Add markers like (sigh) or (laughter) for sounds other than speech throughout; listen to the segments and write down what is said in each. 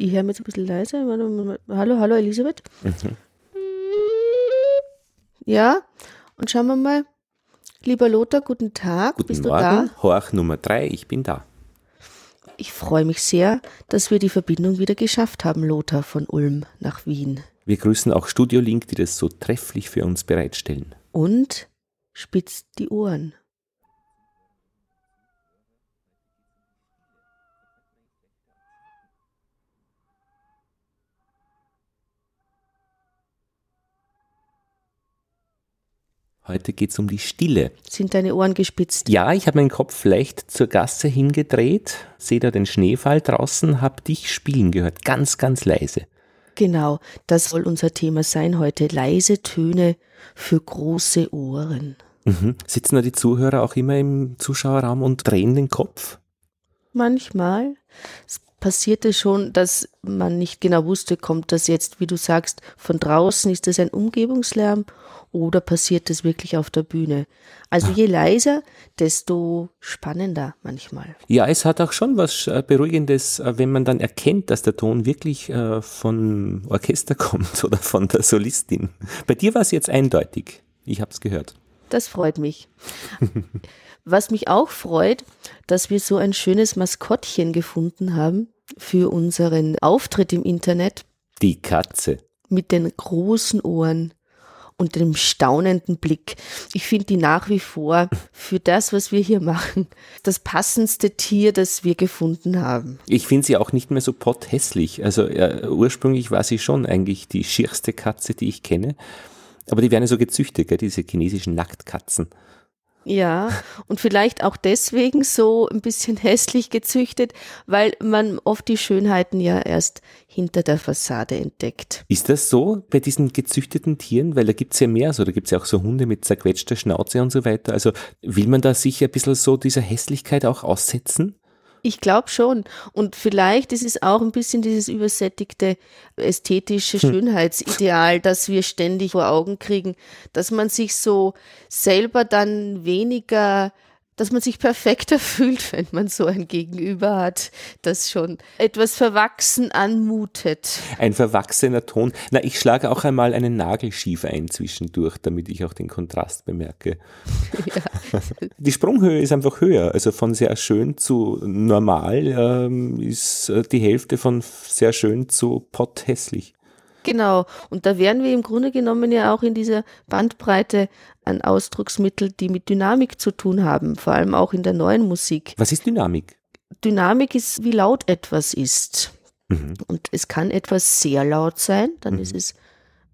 Ich höre mir jetzt ein bisschen leiser. Hallo, hallo Elisabeth. Mhm. Ja, und schauen wir mal. Lieber Lothar, guten Tag. Guten Bist Morgen, du da? Horch Nummer drei, ich bin da. Ich freue mich sehr, dass wir die Verbindung wieder geschafft haben, Lothar von Ulm nach Wien. Wir grüßen auch Studio Link, die das so trefflich für uns bereitstellen. Und spitzt die Ohren. Heute geht es um die Stille. Sind deine Ohren gespitzt? Ja, ich habe meinen Kopf leicht zur Gasse hingedreht, sehe da den Schneefall draußen, habe dich spielen gehört, ganz, ganz leise. Genau, das soll unser Thema sein heute. Leise Töne für große Ohren. Mhm. Sitzen da die Zuhörer auch immer im Zuschauerraum und drehen den Kopf? Manchmal. Es passierte schon, dass man nicht genau wusste, kommt das jetzt, wie du sagst, von draußen, ist das ein Umgebungslärm oder passiert das wirklich auf der Bühne? Also je leiser, desto spannender manchmal. Ja, es hat auch schon was äh, Beruhigendes, äh, wenn man dann erkennt, dass der Ton wirklich äh, von Orchester (laughs) kommt oder von der Solistin. Bei dir war es jetzt eindeutig. Ich habe es gehört. Das freut mich. (laughs) Was mich auch freut, dass wir so ein schönes Maskottchen gefunden haben für unseren Auftritt im Internet. Die Katze. Mit den großen Ohren und dem staunenden Blick. Ich finde die nach wie vor für das, was wir hier machen, das passendste Tier, das wir gefunden haben. Ich finde sie auch nicht mehr so potthässlich. Also äh, ursprünglich war sie schon eigentlich die schierste Katze, die ich kenne. Aber die werden ja so gezüchtet, gell, diese chinesischen Nacktkatzen. Ja, und vielleicht auch deswegen so ein bisschen (laughs) hässlich gezüchtet, weil man oft die Schönheiten ja erst hinter der Fassade entdeckt. Ist das so bei diesen gezüchteten Tieren? Weil da gibt es ja mehr, so da gibt es ja auch so Hunde mit zerquetschter Schnauze und so weiter. Also will man da sich ein bisschen so dieser Hässlichkeit auch aussetzen? Ich glaube schon. Und vielleicht ist es auch ein bisschen dieses übersättigte ästhetische hm. Schönheitsideal, das wir ständig vor Augen kriegen, dass man sich so selber dann weniger dass man sich perfekter (laughs) fühlt, wenn man so ein Gegenüber hat, das schon etwas verwachsen anmutet. Ein verwachsener Ton. Na, ich schlage auch einmal einen Nagel schief ein zwischendurch, damit ich auch den Kontrast bemerke. (laughs) Ja. (laughs) Die Sprunghöhe ist einfach höher. Also von sehr schön zu normal ähm, ist äh, die Hälfte von sehr schön zu potthässlich. Genau. Und da wären wir im Grunde genommen ja auch in dieser Bandbreite an Ausdrucksmittel, die mit Dynamik zu tun haben, vor allem auch in der neuen Musik. Was ist Dynamik? Dynamik ist, wie laut etwas ist. Mhm. Und es kann etwas sehr laut sein, dann mhm. ist es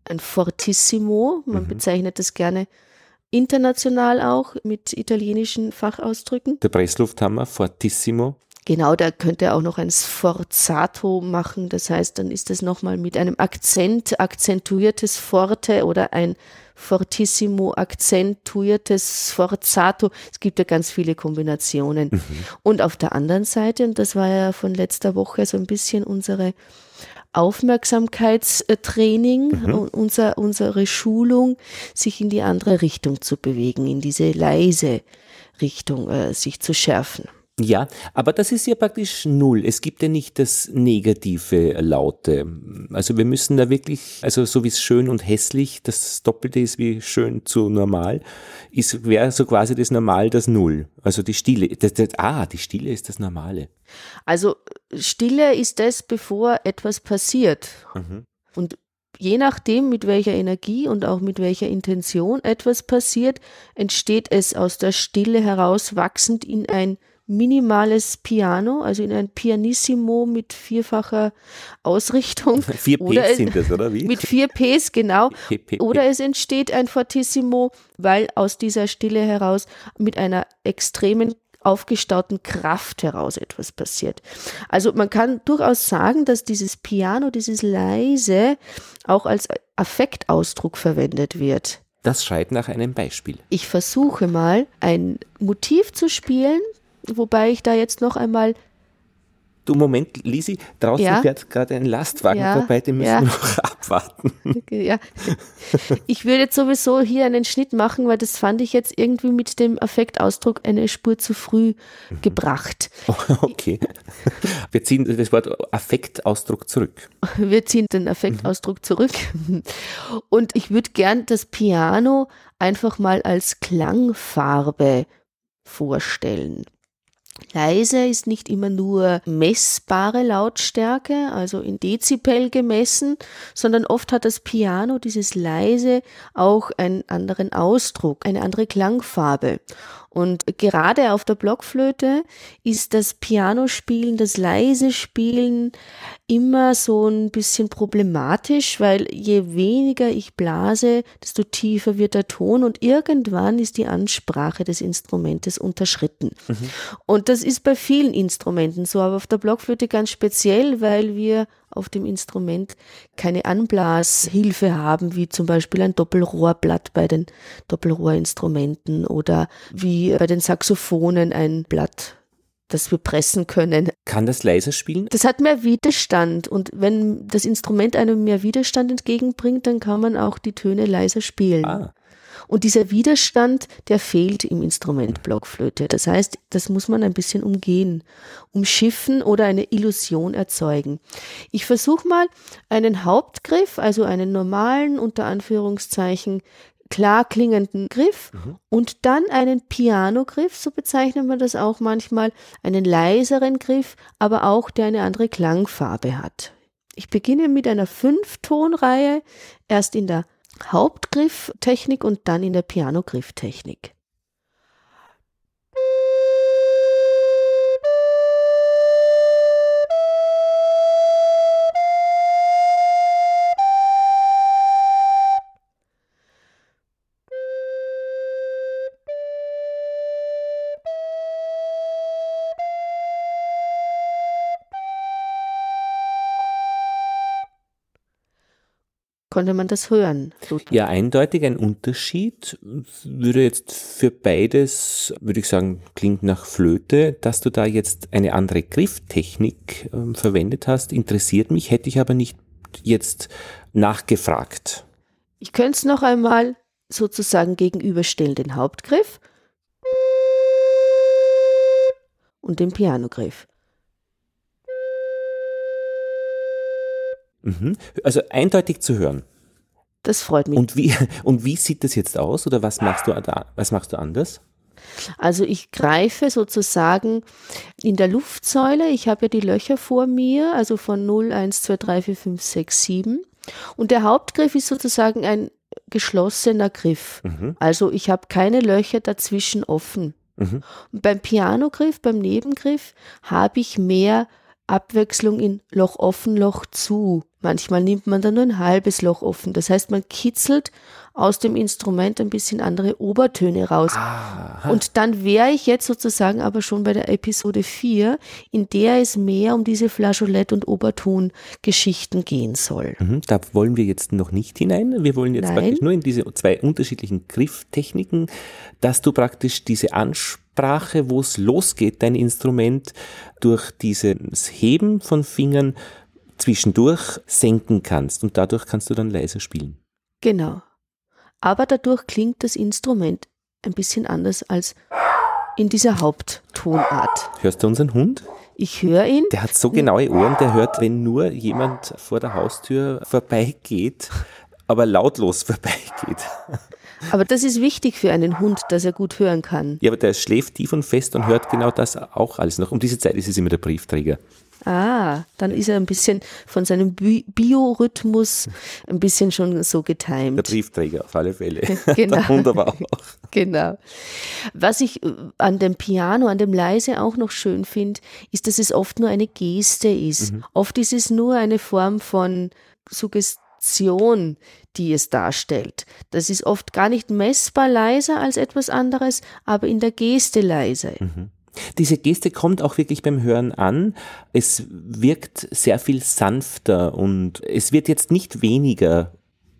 ein Fortissimo. Man mhm. bezeichnet das gerne international auch mit italienischen Fachausdrücken. Der Presslufthammer, Fortissimo. Genau, da könnte er auch noch ein Sforzato machen. Das heißt, dann ist es nochmal mit einem Akzent, akzentuiertes Forte oder ein Fortissimo, akzentuiertes Sforzato. Es gibt ja ganz viele Kombinationen. Mhm. Und auf der anderen Seite, und das war ja von letzter Woche so ein bisschen unsere Aufmerksamkeitstraining, mhm. unser, unsere Schulung, sich in die andere Richtung zu bewegen, in diese leise Richtung äh, sich zu schärfen. Ja, aber das ist ja praktisch null. Es gibt ja nicht das negative Laute. Also wir müssen da wirklich, also so wie es schön und hässlich, das Doppelte ist wie schön zu normal, ist, wäre so quasi das Normal das Null. Also die Stille. Das, das, ah, die Stille ist das Normale. Also Stille ist das, bevor etwas passiert. Mhm. Und je nachdem, mit welcher Energie und auch mit welcher Intention etwas passiert, entsteht es aus der Stille heraus wachsend in ein minimales Piano, also in ein Pianissimo mit vierfacher Ausrichtung. (laughs) Vier Ps sind das, oder wie? (laughs) Mit vier Ps, genau. P, P, P. Oder es entsteht ein Fortissimo, weil aus dieser Stille heraus mit einer extremen aufgestauten Kraft heraus etwas passiert. Also man kann durchaus sagen, dass dieses Piano, dieses leise auch als Affektausdruck verwendet wird. Das schreit nach einem Beispiel. Ich versuche mal ein Motiv zu spielen, Wobei ich da jetzt noch einmal Du, Moment, Lisi, draußen ja? fährt gerade ein Lastwagen ja? vorbei, den müssen ja? wir noch (laughs) abwarten. Ja. Ich würde jetzt sowieso hier einen Schnitt machen, weil das fand ich jetzt irgendwie mit dem Affektausdruck eine Spur zu früh mhm. gebracht. (laughs) Okay. Wir ziehen das Wort Affektausdruck zurück. Wir ziehen den Affektausdruck mhm. zurück. Und ich würde gern das Piano einfach mal als Klangfarbe vorstellen. Leise ist nicht immer nur messbare Lautstärke, also in Dezibel gemessen, sondern oft hat das Piano dieses leise auch einen anderen Ausdruck, eine andere Klangfarbe. Und gerade auf der Blockflöte ist das Pianospielen, das leise Spielen immer so ein bisschen problematisch, weil je weniger ich blase, desto tiefer wird der Ton und irgendwann ist die Ansprache des Instrumentes unterschritten. Mhm. Und das ist bei vielen Instrumenten so, aber auf der Blockflöte ganz speziell, weil wir auf dem Instrument keine Anblashilfe haben, wie zum Beispiel ein Doppelrohrblatt bei den Doppelrohrinstrumenten oder wie bei den Saxophonen ein Blatt das wir pressen können. Kann das leiser spielen? Das hat mehr Widerstand und wenn das Instrument einem mehr Widerstand entgegenbringt, dann kann man auch die Töne leiser spielen. Ah. Und dieser Widerstand, der fehlt im Instrument Blockflöte. Das heißt, das muss man ein bisschen umgehen, umschiffen oder eine Illusion erzeugen. Ich versuche mal einen Hauptgriff, also einen normalen, unter Anführungszeichen, klar klingenden Griff mhm. und dann einen Pianogriff, so bezeichnet man das auch manchmal, einen leiseren Griff, aber auch der eine andere Klangfarbe hat. Ich beginne mit einer Fünftonreihe, erst in der Hauptgrifftechnik und dann in der Pianogrifftechnik. Konnte man das hören. Ja, eindeutig ein Unterschied. Würde jetzt für beides, würde ich sagen, klingt nach Flöte, dass du da jetzt eine andere Grifftechnik äh, verwendet hast, interessiert mich, hätte ich aber nicht jetzt nachgefragt. Ich könnte es noch einmal sozusagen gegenüberstellen, den Hauptgriff und den Pianogriff. Mhm. Also eindeutig zu hören. Das freut mich. Und wie, (laughs) und wie sieht das jetzt aus oder was machst du, da, was machst du anders? Also ich greife sozusagen in der Luftsäule, ich habe ja die Löcher vor mir, also von 0, 1, 2, 3, 4, 5, 6, 7. Und der Hauptgriff ist sozusagen ein geschlossener Griff. Mhm. Also ich habe keine Löcher dazwischen offen. Mhm. Und beim Pianogriff, beim Nebengriff, habe ich mehr Abwechslung in Loch offen, Loch zu. Manchmal nimmt man dann nur ein halbes Loch offen. Das heißt, man kitzelt aus dem Instrument ein bisschen andere Obertöne raus. Aha. Und dann wäre ich jetzt sozusagen aber schon bei der Episode 4, in der es mehr um diese Flageolett- und Obertongeschichten gehen soll. Mhm, da wollen wir jetzt noch nicht hinein. Wir wollen jetzt Nein. praktisch nur in diese zwei unterschiedlichen Grifftechniken, dass du praktisch diese Ansprache, wo es losgeht, dein Instrument durch dieses Heben von Fingern zwischendurch senken kannst und dadurch kannst du dann leiser spielen. Genau aber dadurch klingt das Instrument ein bisschen anders als in dieser Haupttonart. Hörst du unseren Hund? Ich höre ihn. Der hat so genaue Ohren, der hört, wenn nur jemand vor der Haustür vorbeigeht, aber lautlos (laughs) vorbeigeht. Aber das ist wichtig für einen Hund, dass er gut hören kann. Ja, aber der schläft tief und fest und hört genau das auch alles noch. Um diese Zeit ist es immer der Briefträger. Ah, dann ist er ein bisschen von seinem Bi Biorhythmus ein bisschen schon so getimt. Der Briefträger auf alle Fälle. (laughs) (laughs) genau. Wunderbar auch. Genau. Was ich äh, an dem Piano, an dem Leise auch noch schön finde, ist, dass es oft nur eine Geste ist. Mhm. Oft ist es nur eine Form von Suggestion, die es darstellt. Das ist oft gar nicht messbar leiser als etwas anderes, aber in der Geste leiser. Mhm. Diese Geste kommt auch wirklich beim Hören an. Es wirkt sehr viel sanfter und es wird jetzt nicht weniger,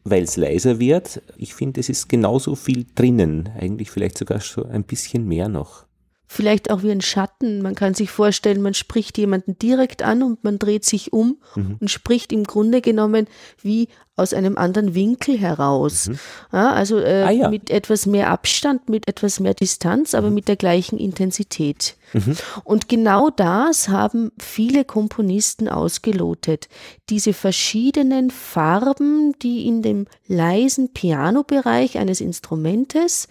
weil es leiser wird. Ich finde, es ist genauso viel drinnen, eigentlich vielleicht sogar schon ein bisschen mehr noch. Vielleicht auch wie ein Schatten. Man kann sich vorstellen, man spricht jemanden direkt an und man dreht sich um mhm. und spricht im Grunde genommen wie aus einem anderen Winkel heraus. Mhm. Ja, also äh, ah, ja. mit etwas mehr Abstand, mit etwas mehr Distanz, aber mhm. mit der gleichen Intensität. Mhm. Und genau das haben viele Komponisten ausgelotet. Diese verschiedenen Farben, die in dem leisen Pianobereich eines Instrumentes,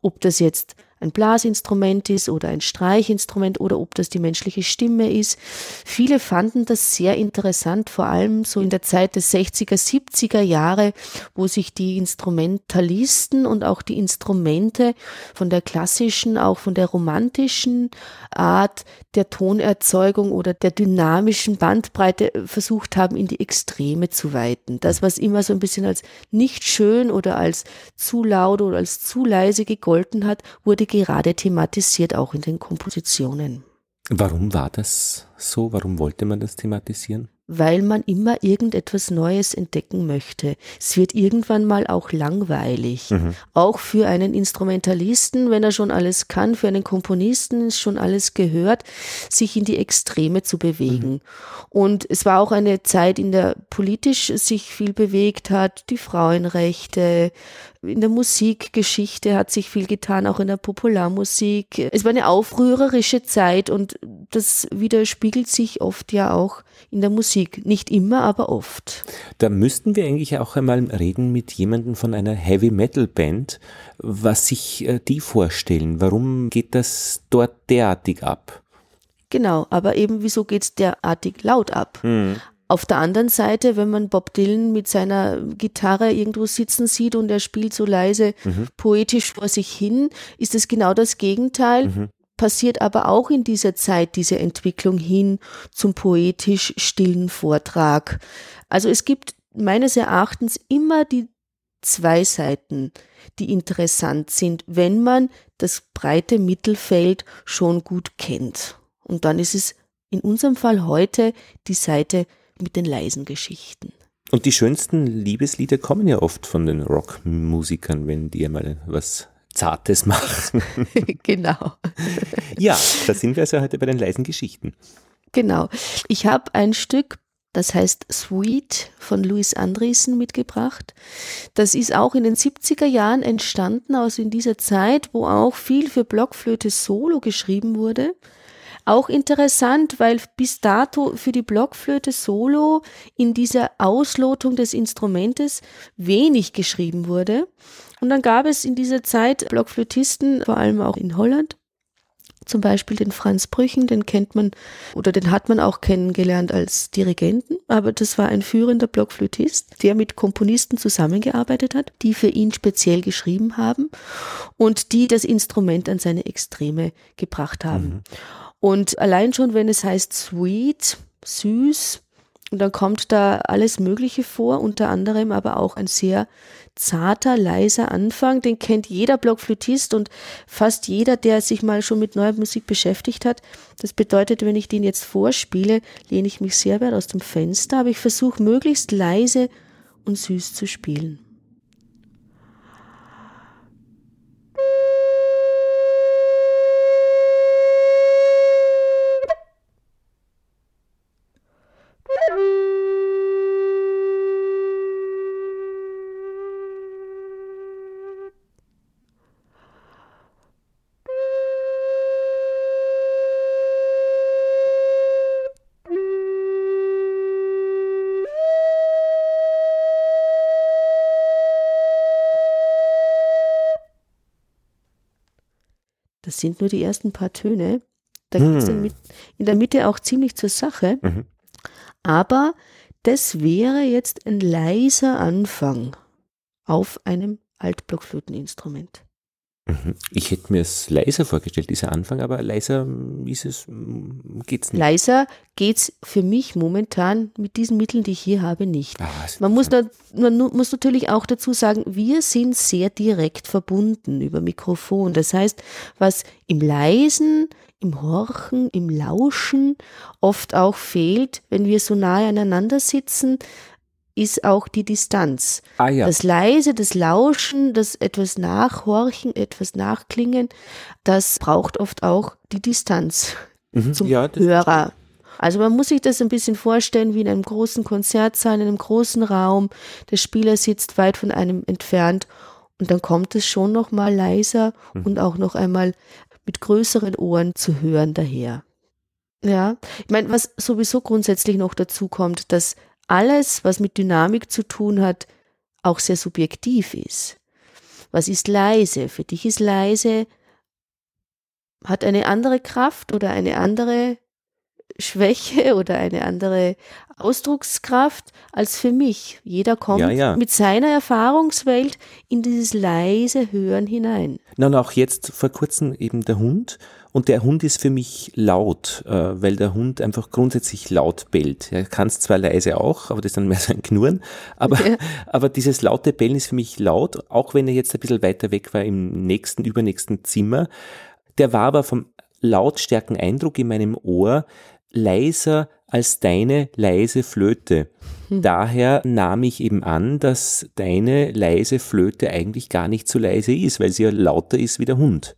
ob das jetzt ein Blasinstrument ist oder ein Streichinstrument oder ob das die menschliche Stimme ist. Viele fanden das sehr interessant, vor allem so in der Zeit des 60er, 70er Jahre, wo sich die Instrumentalisten und auch die Instrumente von der klassischen, auch von der romantischen Art der Tonerzeugung oder der dynamischen Bandbreite versucht haben, in die Extreme zu weiten. Das, was immer so ein bisschen als nicht schön oder als zu laut oder als zu leise gegolten hat, wurde gerade thematisiert, auch in den Kompositionen. Warum war das so? Warum wollte man das thematisieren? Weil man immer irgendetwas Neues entdecken möchte. Es wird irgendwann mal auch langweilig. Mhm. Auch für einen Instrumentalisten, wenn er schon alles kann, für einen Komponisten ist schon alles gehört, sich in die Extreme zu bewegen. Mhm. Und es war auch eine Zeit, in der politisch sich viel bewegt hat, die Frauenrechte, in der Musikgeschichte hat sich viel getan, auch in der Popularmusik. Es war eine aufrührerische Zeit und das widerspiegelt sich oft ja auch in der Musik. Nicht immer, aber oft. Da müssten wir eigentlich auch einmal reden mit jemandem von einer Heavy Metal Band, was sich äh, die vorstellen. Warum geht das dort derartig ab? Genau, aber eben wieso geht es derartig laut ab? Hm. Auf der anderen Seite, wenn man Bob Dylan mit seiner Gitarre irgendwo sitzen sieht und er spielt so leise mhm. poetisch vor sich hin, ist es genau das Gegenteil. Mhm. Passiert aber auch in dieser Zeit diese Entwicklung hin zum poetisch stillen Vortrag. Also es gibt meines Erachtens immer die zwei Seiten, die interessant sind, wenn man das breite Mittelfeld schon gut kennt. Und dann ist es in unserem Fall heute die Seite mit den leisen Geschichten. Und die schönsten Liebeslieder kommen ja oft von den Rockmusikern, wenn die einmal was Zartes machen. (laughs) genau. Ja, da sind wir also heute bei den leisen Geschichten. Genau. Ich habe ein Stück, das heißt Sweet von Louis Andriessen mitgebracht. Das ist auch in den 70er Jahren entstanden, aus in dieser Zeit, wo auch viel für Blockflöte Solo geschrieben wurde. Auch interessant, weil bis dato für die Blockflöte Solo in dieser Auslotung des Instrumentes wenig geschrieben wurde. Und dann gab es in dieser Zeit Blockflötisten, vor allem auch in Holland, zum Beispiel den Franz Brüchen, den kennt man oder den hat man auch kennengelernt als Dirigenten, aber das war ein führender Blockflötist, der mit Komponisten zusammengearbeitet hat, die für ihn speziell geschrieben haben und die das Instrument an seine Extreme gebracht haben. Mhm. Und allein schon, wenn es heißt sweet, süß, und dann kommt da alles Mögliche vor, unter anderem aber auch ein sehr zarter, leiser Anfang. Den kennt jeder Blockflötist und fast jeder, der sich mal schon mit neuer Musik beschäftigt hat. Das bedeutet, wenn ich den jetzt vorspiele, lehne ich mich sehr weit aus dem Fenster, aber ich versuche möglichst leise und süß zu spielen. Das sind nur die ersten paar Töne. Da hm. geht es in, in der Mitte auch ziemlich zur Sache. Mhm. Aber das wäre jetzt ein leiser Anfang auf einem Altblockflöteninstrument. Mhm. Ich hätte mir es leiser vorgestellt, dieser Anfang, aber leiser ist es, geht's nicht. Leiser geht's für mich momentan mit diesen Mitteln, die ich hier habe, nicht. Ah, man, muss da, man muss natürlich auch dazu sagen, wir sind sehr direkt verbunden über Mikrofon. Das heißt, was im Leisen, im Horchen, im Lauschen oft auch fehlt, wenn wir so nahe aneinander sitzen, ist auch die Distanz. Ah ja. Das Leise, das Lauschen, das etwas nachhorchen, etwas nachklingen, das braucht oft auch die Distanz Mhm. (laughs) zum ja, das- Hörer. Also man muss sich das ein bisschen vorstellen wie in einem großen Konzertsaal, in einem großen Raum. Der Spieler sitzt weit von einem entfernt und dann kommt es schon noch mal leiser Mhm. und auch noch einmal mit größeren Ohren zu hören daher. Ja, ich meine, was sowieso grundsätzlich noch dazu kommt, dass alles, was mit Dynamik zu tun hat, auch sehr subjektiv ist. Was ist leise? Für dich ist leise, hat eine andere Kraft oder eine andere Schwäche (laughs) oder eine andere Ausdruckskraft als für mich. Jeder kommt Ja, ja. mit seiner Erfahrungswelt in dieses leise Hören hinein. Na, und auch jetzt vor kurzem eben der Hund. Und der Hund ist für mich laut, äh, weil der Hund einfach grundsätzlich laut bellt. Er kann es zwar leise auch, aber das ist dann mehr so ein Knurren. Aber, Ja. (laughs) aber dieses laute Bellen ist für mich laut, auch wenn er jetzt ein bisschen weiter weg war im nächsten, übernächsten Zimmer. Der war aber vom Lautstärkeneindruck in meinem Ohr leiser als deine leise Flöte. Daher nahm ich eben an, dass deine leise Flöte eigentlich gar nicht so leise ist, weil sie ja lauter ist wie der Hund.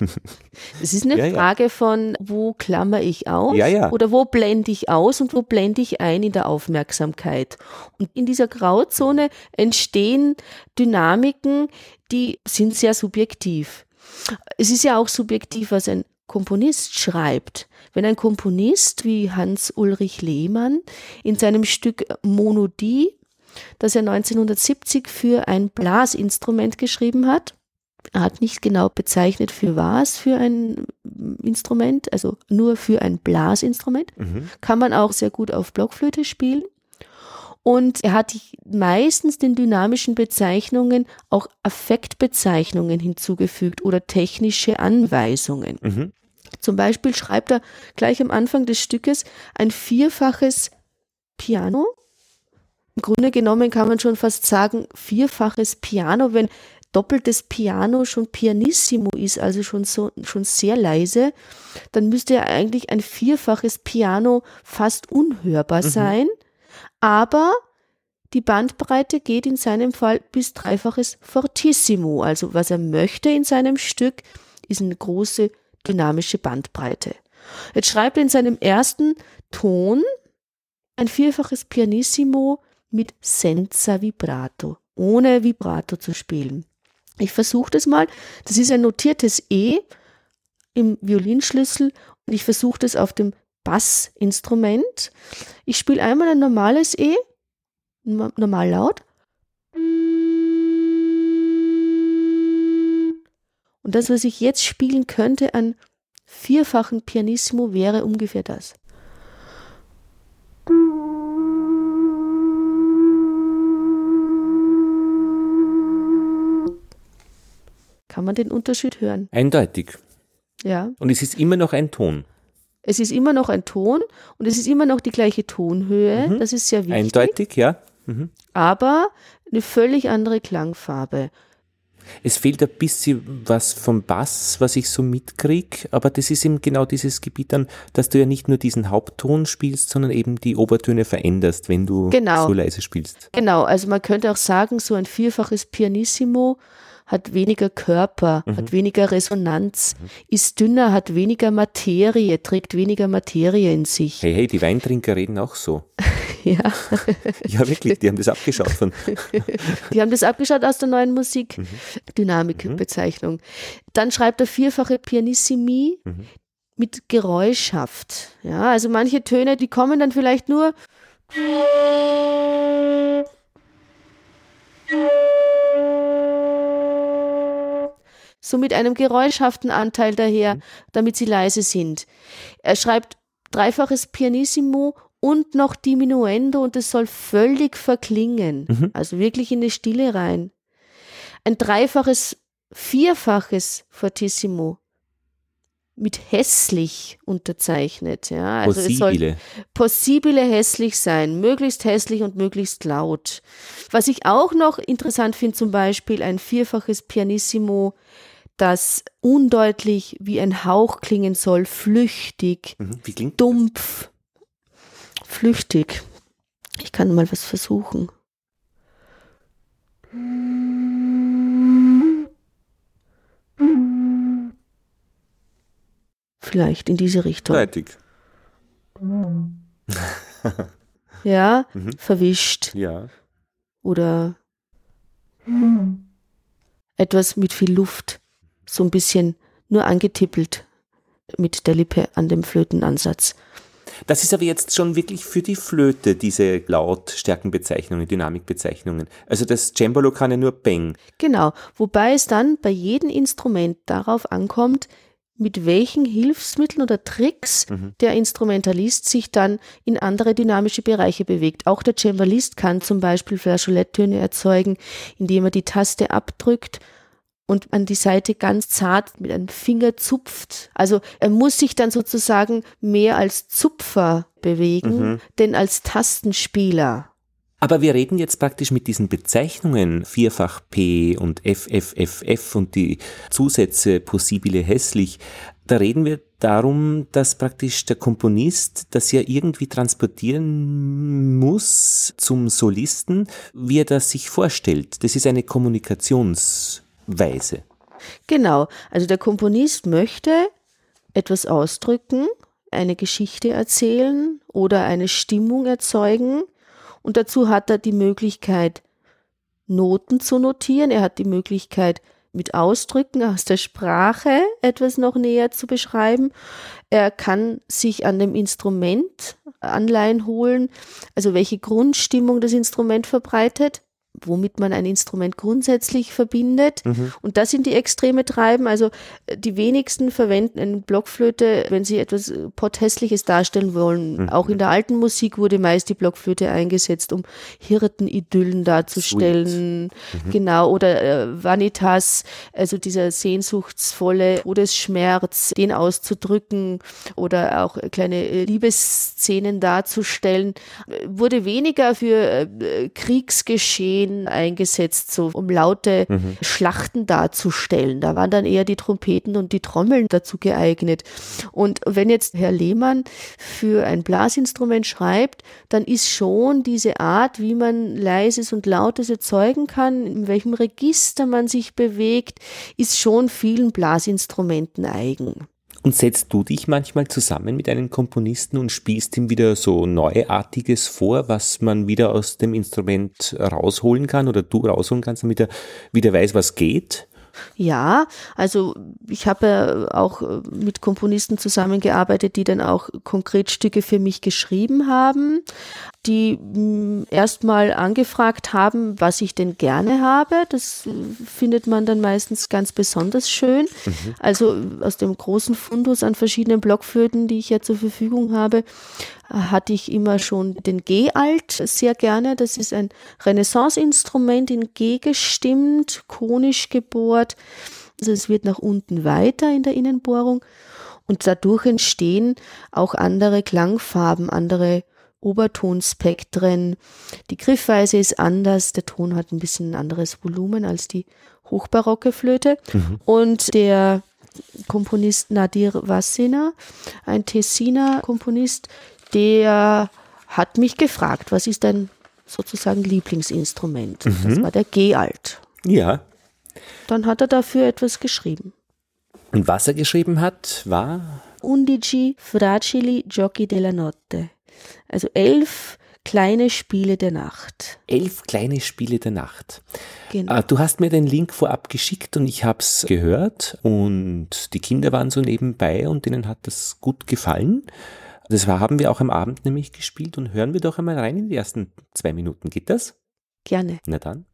(laughs) Es ist eine Ja, ja. Frage von, wo klammer ich aus Ja, ja. oder wo blende ich aus und wo blende ich ein in der Aufmerksamkeit. Und in dieser Grauzone entstehen Dynamiken, die sind sehr subjektiv. Es ist ja auch subjektiv, was ein Komponist schreibt. Wenn ein Komponist wie Hans-Ulrich Lehmann in seinem Stück Monodie, das er 1970 für ein Blasinstrument geschrieben hat, er hat nicht genau bezeichnet, für was für ein Instrument, also nur für ein Blasinstrument. Kann man auch sehr gut auf Blockflöte spielen. Und er hat meistens den dynamischen Bezeichnungen auch Affektbezeichnungen hinzugefügt oder technische Anweisungen. Mhm. Zum Beispiel schreibt er gleich am Anfang des Stückes ein vierfaches Piano. Im Grunde genommen kann man schon fast sagen, vierfaches Piano, wenn doppeltes Piano schon pianissimo ist, also schon so, schon sehr leise, dann müsste ja eigentlich ein vierfaches Piano fast unhörbar sein. Aber die Bandbreite geht in seinem Fall bis dreifaches Fortissimo. Also was er möchte in seinem Stück, ist eine große dynamische Bandbreite. Jetzt schreibt er in seinem ersten Ton ein vierfaches Pianissimo mit Senza Vibrato, ohne Vibrato zu spielen. Ich versuche das mal. Das ist ein notiertes E im Violinschlüssel und ich versuche das auf dem Bassinstrument. Ich spiele einmal ein normales E, no- normal laut. Und das, was ich jetzt spielen könnte an vierfachen Pianissimo, wäre ungefähr das. Kann man den Unterschied hören? Eindeutig. Ja. Und es ist immer noch ein Ton. Es ist immer noch ein Ton und es ist immer noch die gleiche Tonhöhe. Das ist sehr wichtig. Eindeutig, ja. Aber eine völlig andere Klangfarbe. Es fehlt ein bisschen was vom Bass, was ich so mitkrieg, aber das ist eben genau dieses Gebiet dann, dass du ja nicht nur diesen Hauptton spielst, sondern eben die Obertöne veränderst, wenn du Genau. so leise spielst. Genau, also man könnte auch sagen, so ein vierfaches Pianissimo hat weniger Körper, hat weniger Resonanz, ist dünner, hat weniger Materie, trägt weniger Materie in sich. Hey, hey, die Weintrinker reden auch so. (laughs) Ja. (laughs) Ja, wirklich, die haben das abgeschaut von. (laughs) Die haben das abgeschaut aus der neuen Musik. Dynamikbezeichnung. Dann schreibt er vierfache Pianissimi mit geräuschhaft. Ja, also manche Töne, die kommen dann vielleicht nur. So mit einem geräuschhaften Anteil daher, damit sie leise sind. Er schreibt dreifaches Pianissimo und noch Diminuendo und es soll völlig verklingen. Also wirklich in die Stille rein. Ein dreifaches, vierfaches Fortissimo mit hässlich unterzeichnet. Ja, also es soll possibile hässlich sein, möglichst hässlich und möglichst laut. Was ich auch noch interessant finde, zum Beispiel ein vierfaches Pianissimo, das undeutlich wie ein Hauch klingen soll, flüchtig, Mhm. Dumpf, flüchtig. Ich kann mal was versuchen. Vielleicht in diese Richtung. Seitig. (laughs) Ja, mhm. verwischt. Ja. Oder etwas mit viel Luft. So ein bisschen nur angetippelt mit der Lippe an dem Flötenansatz. Das ist aber jetzt schon wirklich für die Flöte, diese Lautstärkenbezeichnungen, Dynamikbezeichnungen. Also das Cembalo kann ja nur Bang. Genau, wobei es dann bei jedem Instrument darauf ankommt, mit welchen Hilfsmitteln oder Tricks mhm. der Instrumentalist sich dann in andere dynamische Bereiche bewegt. Auch der Cembalist kann zum Beispiel Flageoletttöne erzeugen, indem er die Taste abdrückt und an die Seite ganz zart mit einem Finger zupft. Also er muss sich dann sozusagen mehr als Zupfer bewegen, mhm. denn als Tastenspieler. Aber wir reden jetzt praktisch mit diesen Bezeichnungen vierfach P und FFFF und die Zusätze possibile hässlich. Da reden wir darum, dass praktisch der Komponist das ja irgendwie transportieren muss zum Solisten, wie er das sich vorstellt. Das ist eine Kommunikationsweise. Genau. Also der Komponist möchte etwas ausdrücken, eine Geschichte erzählen oder eine Stimmung erzeugen und dazu hat er die Möglichkeit, Noten zu notieren. Er hat die Möglichkeit, mit Ausdrücken aus der Sprache etwas noch näher zu beschreiben. Er kann sich an dem Instrument Anleihen holen, also welche Grundstimmung das Instrument verbreitet womit man ein Instrument grundsätzlich verbindet. Mhm. Und das sind die extreme Treiben. Also äh, die wenigsten verwenden eine Blockflöte, wenn sie etwas äh, Potthässliches darstellen wollen. Mhm. Auch in der alten Musik wurde meist die Blockflöte eingesetzt, um Hirtenidyllen darzustellen. Mhm. Genau. Oder äh, Vanitas, also dieser sehnsuchtsvolle Todesschmerz, den auszudrücken oder auch kleine äh, Liebesszenen darzustellen, wurde weniger für äh, Kriegsgeschehen Trompeten eingesetzt, so um laute mhm. Schlachten darzustellen. Da waren dann eher die Trompeten und die Trommeln dazu geeignet. Und wenn jetzt Herr Lehmann für ein Blasinstrument schreibt, dann ist schon diese Art, wie man leises und lautes erzeugen kann, in welchem Register man sich bewegt, ist schon vielen Blasinstrumenten eigen. Und setzt du dich manchmal zusammen mit einem Komponisten und spielst ihm wieder so Neuartiges vor, was man wieder aus dem Instrument rausholen kann oder du rausholen kannst, damit er wieder weiß, was geht? Ja, also ich habe ja auch äh, mit Komponisten zusammengearbeitet, die dann auch konkret Stücke für mich geschrieben haben, die hm, erstmal angefragt haben, was ich denn gerne habe. Das äh, findet man dann meistens ganz besonders schön. Mhm. Also aus dem großen Fundus an verschiedenen Blockflöten, die ich ja zur Verfügung habe, hatte ich immer schon den G-Alt sehr gerne. Das ist ein Renaissance-Instrument in G gestimmt, konisch gebohrt. Also es wird nach unten weiter in der Innenbohrung und dadurch entstehen auch andere Klangfarben, andere Obertonspektren. Die Griffweise ist anders, der Ton hat ein bisschen ein anderes Volumen als die hochbarocke Flöte. Mhm. Und der Komponist Nadir Wassina, ein Tessiner Komponist, der hat mich gefragt, was ist dein sozusagen Lieblingsinstrument? Mhm. Das war der G-Alt. Ja. Dann hat er dafür etwas geschrieben. Und was er geschrieben hat, war? Undici fragili giochi della notte. Also elf kleine Spiele der Nacht. Elf kleine Spiele der Nacht. Genau. Ah, du hast mir den Link vorab geschickt und ich habe es gehört und die Kinder waren so nebenbei und denen hat das gut gefallen. Das war, haben wir auch am Abend nämlich gespielt und hören wir doch einmal rein in die ersten zwei Minuten. Geht das? Gerne. Na dann.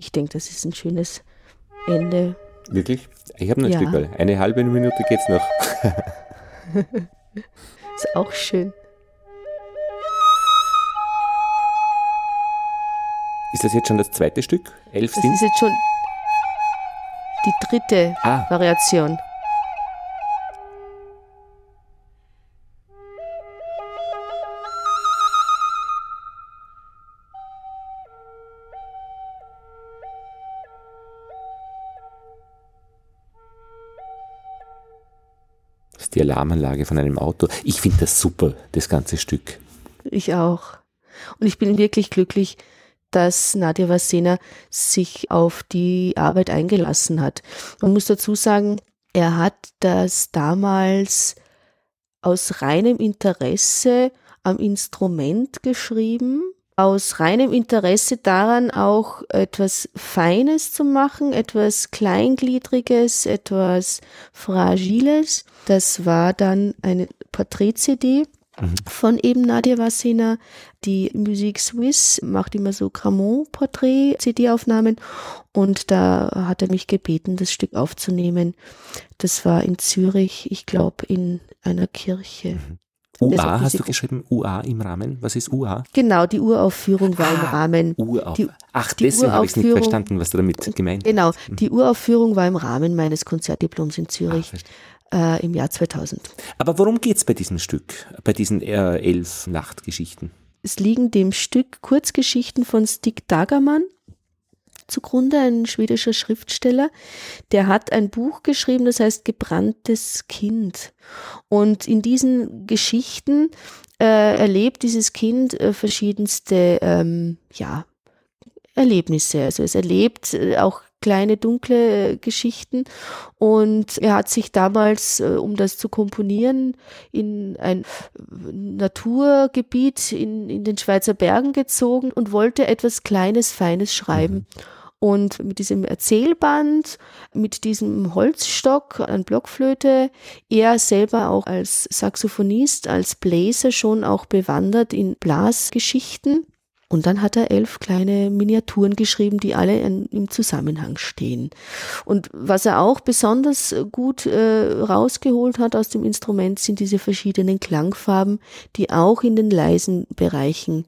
Ich denke, das ist ein schönes Ende. Wirklich? Ich habe noch ein Ja. Stück. Eine halbe Minute geht's noch. (laughs) Ist auch schön. Ist das jetzt schon das zweite Stück? Elf Das sind ist jetzt schon die dritte Ah. Variation. Die Alarmanlage von einem Auto. Ich finde das super, das ganze Stück. Ich auch. Und ich bin wirklich glücklich, dass Nadja Vasena sich auf die Arbeit eingelassen hat. Man muss dazu sagen, er hat das damals aus reinem Interesse am Instrument geschrieben, aus reinem Interesse daran auch etwas Feines zu machen, etwas Kleingliedriges, etwas Fragiles. Das war dann eine Porträt-CD von eben Nadia Vassina. Die Musik Swiss macht immer so Gramont-Porträt-CD-Aufnahmen und da hat er mich gebeten, das Stück aufzunehmen. Das war in Zürich, ich glaube, in einer Kirche. UA hast du geschrieben? UA im Rahmen? Was ist UA? Genau, die Uraufführung war im Ah, Rahmen. Urauf. Die- Ach, die deswegen habe ich es nicht verstanden, was du damit gemeint Genau, hast. Mhm. die Uraufführung war im Rahmen meines Konzertdiploms in Ah, Zürich verstehe. äh, im Jahr 2000. Aber worum geht's bei diesem Stück? Bei diesen äh, elf Nachtgeschichten? Es liegen dem Stück Kurzgeschichten von Stig Dagerman zugrunde, ein schwedischer Schriftsteller. Der hat ein Buch geschrieben, das heißt Gebranntes Kind. Und in diesen Geschichten äh, erlebt dieses Kind äh, verschiedenste ähm, ja, Erlebnisse. Also es erlebt äh, auch kleine dunkle äh, Geschichten und er hat sich damals, äh, um das zu komponieren, in ein äh, Naturgebiet in, in den Schweizer Bergen gezogen und wollte etwas Kleines, Feines schreiben. Und mit diesem Erzählband, mit diesem Holzstock an Blockflöte, er selber auch als Saxophonist, als Bläser schon auch bewandert in Blasgeschichten. Und dann hat er elf kleine Miniaturen geschrieben, die alle in, im Zusammenhang stehen. Und was er auch besonders gut äh, rausgeholt hat aus dem Instrument, sind diese verschiedenen Klangfarben, die auch in den leisen Bereichen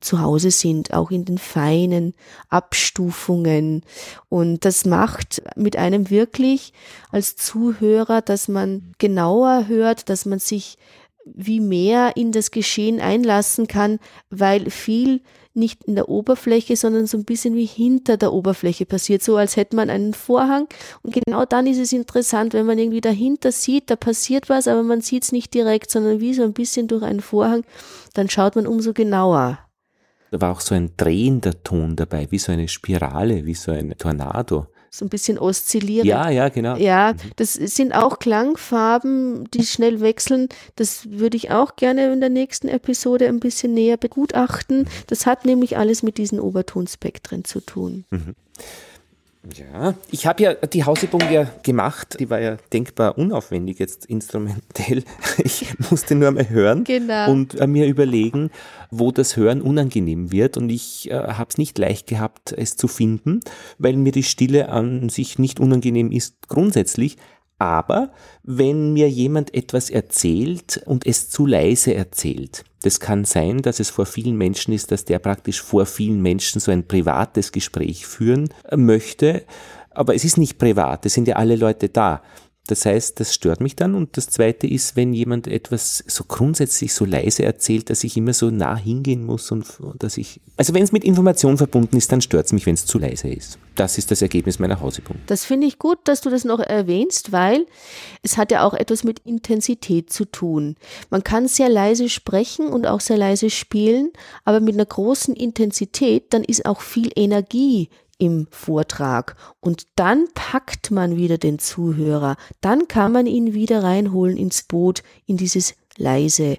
zu Hause sind, auch in den feinen Abstufungen. Und das macht mit einem wirklich als Zuhörer, dass man genauer hört, dass man sich wie mehr in das Geschehen einlassen kann, weil viel nicht in der Oberfläche, sondern so ein bisschen wie hinter der Oberfläche passiert, so als hätte man einen Vorhang. Und genau dann ist es interessant, wenn man irgendwie dahinter sieht, da passiert was, aber man sieht es nicht direkt, sondern wie so ein bisschen durch einen Vorhang, dann schaut man umso genauer. Da war auch so ein drehender Ton dabei, wie so eine Spirale, wie so ein Tornado. So ein bisschen oszillierend. Ja, ja, genau. Ja, das sind auch Klangfarben, die schnell wechseln. Das würde ich auch gerne in der nächsten Episode ein bisschen näher begutachten. Das hat nämlich alles mit diesen Obertonspektren zu tun. Ja, ich habe ja die Hausübung ja gemacht, die war ja denkbar unaufwendig jetzt instrumentell. (laughs) Ich musste nur mal hören Genau. und äh, mir überlegen, wo das Hören unangenehm wird und ich äh, habe es nicht leicht gehabt, es zu finden, weil mir die Stille an sich nicht unangenehm ist grundsätzlich. Aber wenn mir jemand etwas erzählt und es zu leise erzählt, das kann sein, dass es vor vielen Menschen ist, dass der praktisch vor vielen Menschen so ein privates Gespräch führen äh, möchte, aber es ist nicht privat, es sind ja alle Leute da. Das heißt, das stört mich dann. Und das Zweite ist, wenn jemand etwas so grundsätzlich so leise erzählt, dass ich immer so nah hingehen muss und dass ich, also wenn es mit Information verbunden ist, dann stört es mich, wenn es zu leise ist. Das ist das Ergebnis meiner Hausübung. Das finde ich gut, dass du das noch erwähnst, weil es hat ja auch etwas mit Intensität zu tun. Man kann sehr leise sprechen und auch sehr leise spielen, aber mit einer großen Intensität, dann ist auch viel Energie im Vortrag und dann packt man wieder den Zuhörer, dann kann man ihn wieder reinholen ins Boot, in dieses leise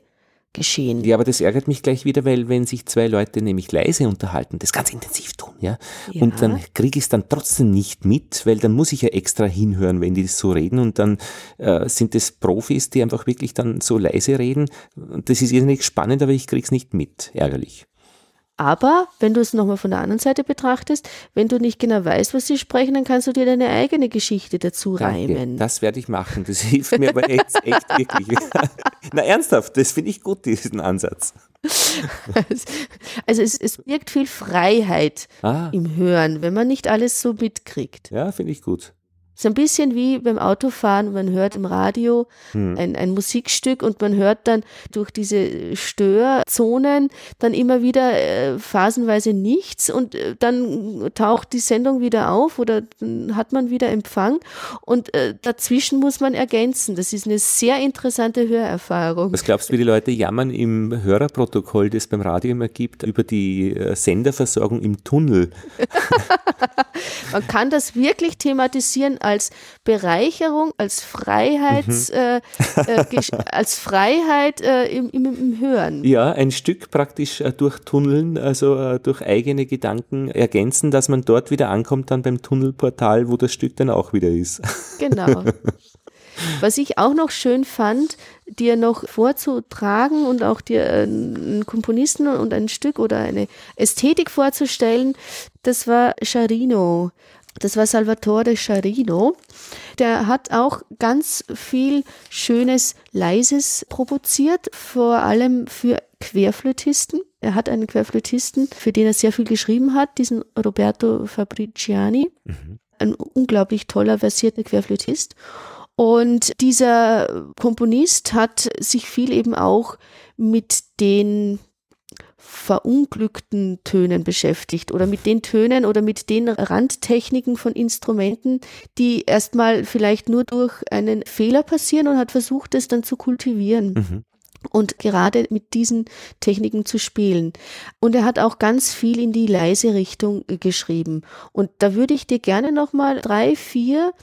Geschehen. Ja, aber das ärgert mich gleich wieder, weil wenn sich zwei Leute nämlich leise unterhalten, das ganz intensiv tun, ja, Ja. und dann kriege ich es dann trotzdem nicht mit, weil dann muss ich ja extra hinhören, wenn die das so reden und dann äh, sind es Profis, die einfach wirklich dann so leise reden. Das ist irrsinnig spannend, aber ich krieg's nicht mit. Ärgerlich. Aber wenn du es nochmal von der anderen Seite betrachtest, wenn du nicht genau weißt, was sie sprechen, dann kannst du dir deine eigene Geschichte dazu Danke, reimen. Das werde ich machen. Das hilft mir aber echt, echt wirklich. (laughs) Na ernsthaft, das finde ich gut, diesen Ansatz. Also es, es birgt viel Freiheit ah. im Hören, wenn man nicht alles so mitkriegt. Ja, finde ich gut. So ein bisschen wie beim Autofahren, man hört im Radio hm. ein, ein Musikstück und man hört dann durch diese Störzonen dann immer wieder äh, phasenweise nichts und äh, dann taucht die Sendung wieder auf oder dann hat man wieder Empfang und äh, dazwischen muss man ergänzen. Das ist eine sehr interessante Hörerfahrung. Was glaubst du, wie die Leute jammern im Hörerprotokoll, das es beim Radio immer gibt, über die äh, Senderversorgung im Tunnel? (laughs) man kann das wirklich thematisieren als Bereicherung, als Freiheits, mhm. äh, äh, (laughs) als Freiheit äh, im, im, im, Hören. Ja, ein Stück praktisch äh, durch Tunneln, also äh, durch eigene Gedanken ergänzen, dass man dort wieder ankommt dann beim Tunnelportal, wo das Stück dann auch wieder ist. (laughs) Genau. Was ich auch noch schön fand, dir noch vorzutragen und auch dir äh, einen Komponisten und ein Stück oder eine Ästhetik vorzustellen, das war Charino. Das war Salvatore Charino. Der hat auch ganz viel schönes, leises provoziert, vor allem für Querflötisten. Er hat einen Querflötisten, für den er sehr viel geschrieben hat, diesen Roberto Fabriciani. Mhm. Ein unglaublich toller, versierter Querflötist. Und dieser Komponist hat sich viel eben auch mit den verunglückten Tönen beschäftigt oder mit den Tönen oder mit den Randtechniken von Instrumenten, die erstmal vielleicht nur durch einen Fehler passieren und hat versucht, es dann zu kultivieren. Mhm und gerade mit diesen Techniken zu spielen. Und er hat auch ganz viel in die leise Richtung äh, geschrieben. Und da würde ich dir gerne nochmal drei, vier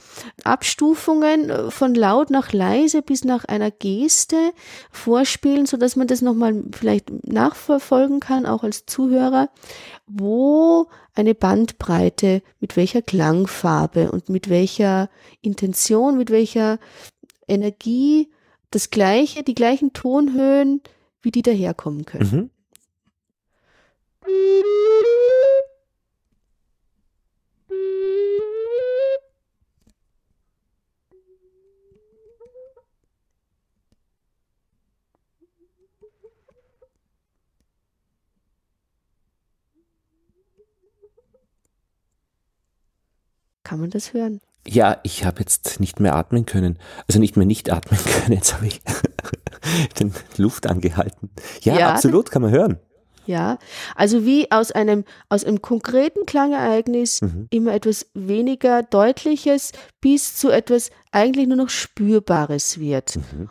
Abstufungen äh, von laut nach leise bis nach einer Geste vorspielen, so dass man das nochmal vielleicht nachverfolgen kann, auch als Zuhörer, wo eine Bandbreite mit welcher Klangfarbe und mit welcher Intention, mit welcher Energie das gleiche, die gleichen Tonhöhen, wie die daherkommen können. Mhm. Kann man das hören? Ja, ich habe jetzt nicht mehr atmen können. Also nicht mehr nicht atmen (laughs) können. Jetzt habe ich (laughs) den Luft angehalten. Ja, ja, absolut, kann man hören. Ja, also wie aus einem, aus einem konkreten Klangereignis mhm. immer etwas weniger Deutliches bis zu etwas eigentlich nur noch Spürbares wird. Mhm.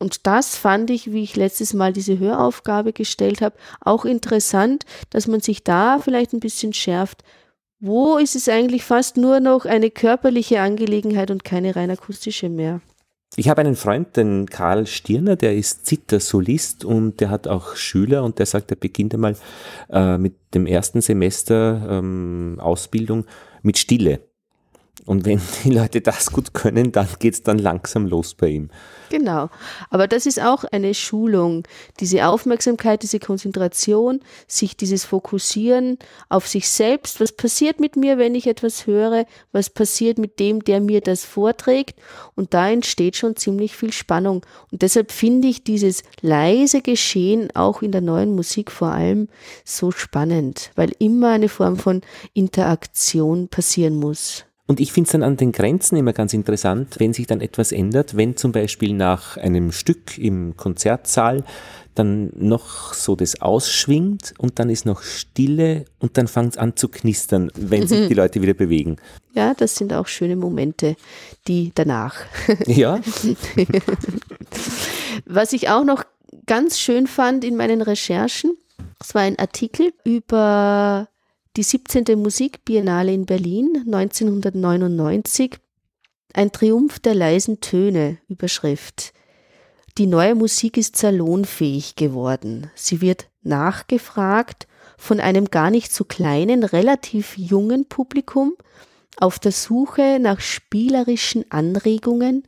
Und das fand ich, wie ich letztes Mal diese Höraufgabe gestellt habe, auch interessant, dass man sich da vielleicht ein bisschen schärft, wo ist es eigentlich fast nur noch eine körperliche Angelegenheit und keine rein akustische mehr? Ich habe einen Freund, den Karl Stirner, der ist Zittersolist und der hat auch Schüler und der sagt, er beginnt einmal äh, mit dem ersten Semester ähm, Ausbildung mit Stille. Und wenn (laughs) die Leute das gut können, dann geht es dann langsam los bei ihm. Genau. Aber das ist auch eine Schulung. Diese Aufmerksamkeit, diese Konzentration, sich dieses Fokussieren auf sich selbst. Was passiert mit mir, wenn ich etwas höre? Was passiert mit dem, der mir das vorträgt? Und da entsteht schon ziemlich viel Spannung. Und deshalb finde ich dieses leise Geschehen auch in der neuen Musik vor allem so spannend, weil immer eine Form von Interaktion passieren muss. Und ich finde es dann an den Grenzen immer ganz interessant, wenn sich dann etwas ändert, wenn zum Beispiel nach einem Stück im Konzertsaal dann noch so das ausschwingt und dann ist noch Stille und dann fängt es an zu knistern, wenn sich mhm. die Leute wieder bewegen. Ja, das sind auch schöne Momente, die danach. (laughs) Ja. Was ich auch noch ganz schön fand in meinen Recherchen, es war ein Artikel über die 17. Musikbiennale in Berlin 1999, ein Triumph der leisen Töne, Überschrift. Die neue Musik ist salonfähig geworden. Sie wird nachgefragt von einem gar nicht so kleinen, relativ jungen Publikum auf der Suche nach spielerischen Anregungen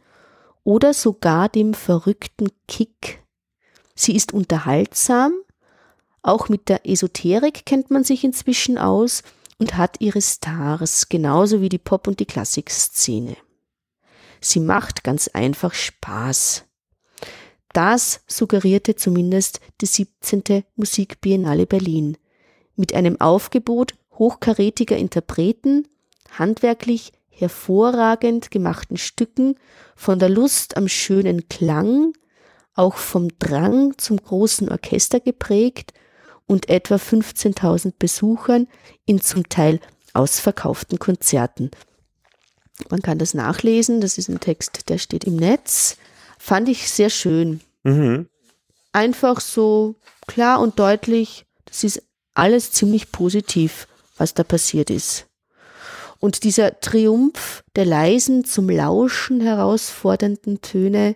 oder sogar dem verrückten Kick. Sie ist unterhaltsam, Auch mit der Esoterik kennt man sich inzwischen aus und hat ihre Stars, genauso wie die Pop- und die Klassikszene. Sie macht ganz einfach Spaß. Das suggerierte zumindest die 17. Musikbiennale Berlin mit einem Aufgebot hochkarätiger Interpreten, handwerklich hervorragend gemachten Stücken, von der Lust am schönen Klang, auch vom Drang zum großen Orchester geprägt und etwa 15.000 Besuchern in zum Teil ausverkauften Konzerten. Man kann das nachlesen, das ist ein Text, der steht im Netz. Fand ich sehr schön. Mhm. Einfach so klar und deutlich, das ist alles ziemlich positiv, was da passiert ist. Und dieser Triumph der leisen, zum Lauschen herausfordernden Töne,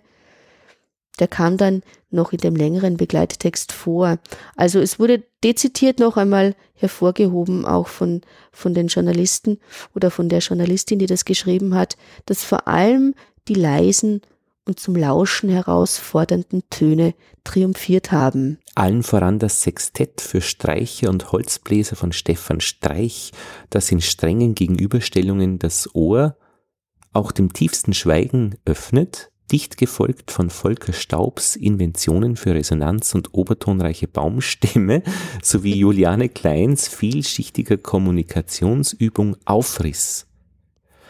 der kam dann noch in dem längeren Begleittext vor. Also es wurde dezidiert noch einmal hervorgehoben, auch von, von den Journalisten oder von der Journalistin, die das geschrieben hat, dass vor allem die leisen und zum Lauschen herausfordernden Töne triumphiert haben. Allen voran das Sextett für Streicher und Holzbläser von Stefan Streich, das in strengen Gegenüberstellungen das Ohr auch dem tiefsten Schweigen öffnet, dicht gefolgt von Volker Staubs Inventionen für Resonanz und obertonreiche Baumstämme (laughs) sowie Juliane Kleins vielschichtiger Kommunikationsübung Aufriss.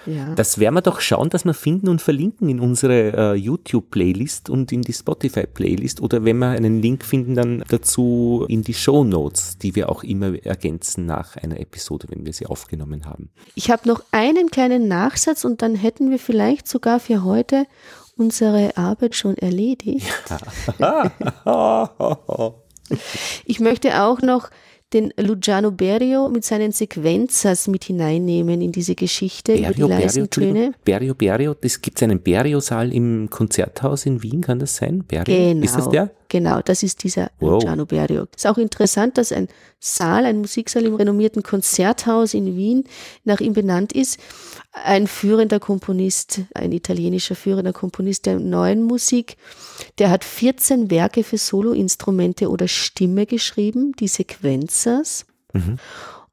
Ja. Das werden wir doch schauen, dass wir finden und verlinken in unsere äh, YouTube-Playlist und in die Spotify-Playlist oder wenn wir einen Link finden, dann dazu in die Show Notes, die wir auch immer ergänzen nach einer Episode, wenn wir sie aufgenommen haben. Ich habe noch einen kleinen Nachsatz und dann hätten wir vielleicht sogar für heute unsere Arbeit schon erledigt. Ich möchte auch noch den Luciano Berio mit seinen Sequenzas mit hineinnehmen in diese Geschichte Berio, über die leisen Berio, Töne. Berio, Berio, das gibt es einen Berio-Saal im Konzerthaus in Wien, kann das sein? Berio? Genau, ist das der? Genau, das ist dieser wow. Luciano Berio. Ist auch interessant, dass ein Saal, ein Musiksaal im renommierten Konzerthaus in Wien nach ihm benannt ist. Ein führender Komponist, ein italienischer führender Komponist der neuen Musik, der hat 14 Werke für Soloinstrumente oder Stimme geschrieben, die Sequenzers. Mhm.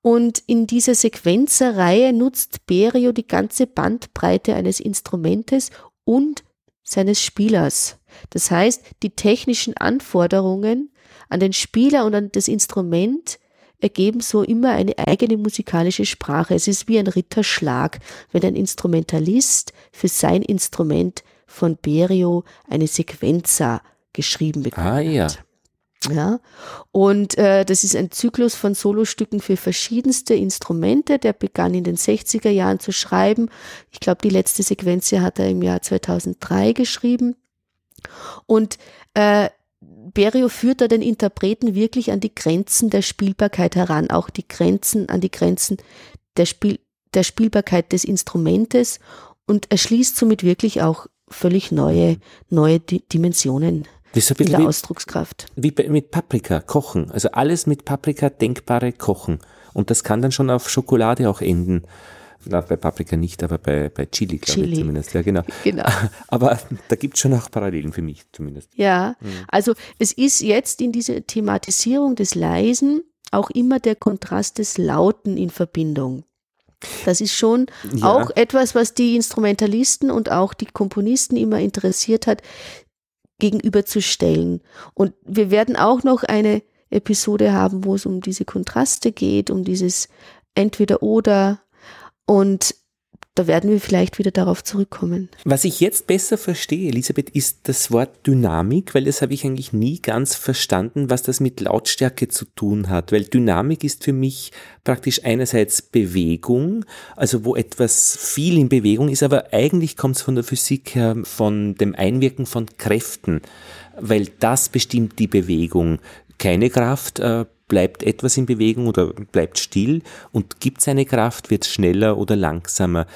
Und in dieser Sequenzerreihe nutzt Berio die ganze Bandbreite eines Instrumentes und seines Spielers. Das heißt, die technischen Anforderungen an den Spieler und an das Instrument ergeben so immer eine eigene musikalische Sprache. Es ist wie ein Ritterschlag, wenn ein Instrumentalist für sein Instrument von Berio eine Sequenza geschrieben bekommt. Ah ja. Ja, und äh, das ist ein Zyklus von Solostücken für verschiedenste Instrumente. Der begann in den 60er Jahren zu schreiben. Ich glaube, die letzte Sequenz hat er im Jahr 2003 geschrieben. Und äh, Berio führt da den Interpreten wirklich an die Grenzen der Spielbarkeit heran, auch die Grenzen, an die Grenzen der, Spiel, der Spielbarkeit des Instrumentes und erschließt somit wirklich auch völlig neue, neue Dimensionen das ist ein in der wie, Ausdruckskraft. Wie mit Paprika, kochen. Also alles mit Paprika denkbare kochen. Und das kann dann schon auf Schokolade auch enden. Na, bei Paprika nicht, aber bei, bei Chili, glaube Chili. ich zumindest. Ja, genau. (laughs) genau. (laughs) Aber da gibt es schon auch Parallelen für mich zumindest. Ja, mhm. also es ist jetzt in dieser Thematisierung des Leisen auch immer der Kontrast des Lauten in Verbindung. Das ist schon ja. auch etwas, was die Instrumentalisten und auch die Komponisten immer interessiert hat, gegenüberzustellen. Und wir werden auch noch eine Episode haben, wo es um diese Kontraste geht, um dieses entweder oder und da werden wir vielleicht wieder darauf zurückkommen. Was ich jetzt besser verstehe, Elisabeth, ist das Wort Dynamik, weil das habe ich eigentlich nie ganz verstanden, was das mit Lautstärke zu tun hat. Weil Dynamik ist für mich praktisch einerseits Bewegung, also wo etwas viel in Bewegung ist, aber eigentlich kommt es von der Physik her, von dem Einwirken von Kräften, weil das bestimmt die Bewegung. Keine Kraft äh, bleibt etwas in Bewegung oder bleibt still und gibt seine Kraft, wird schneller oder langsamer.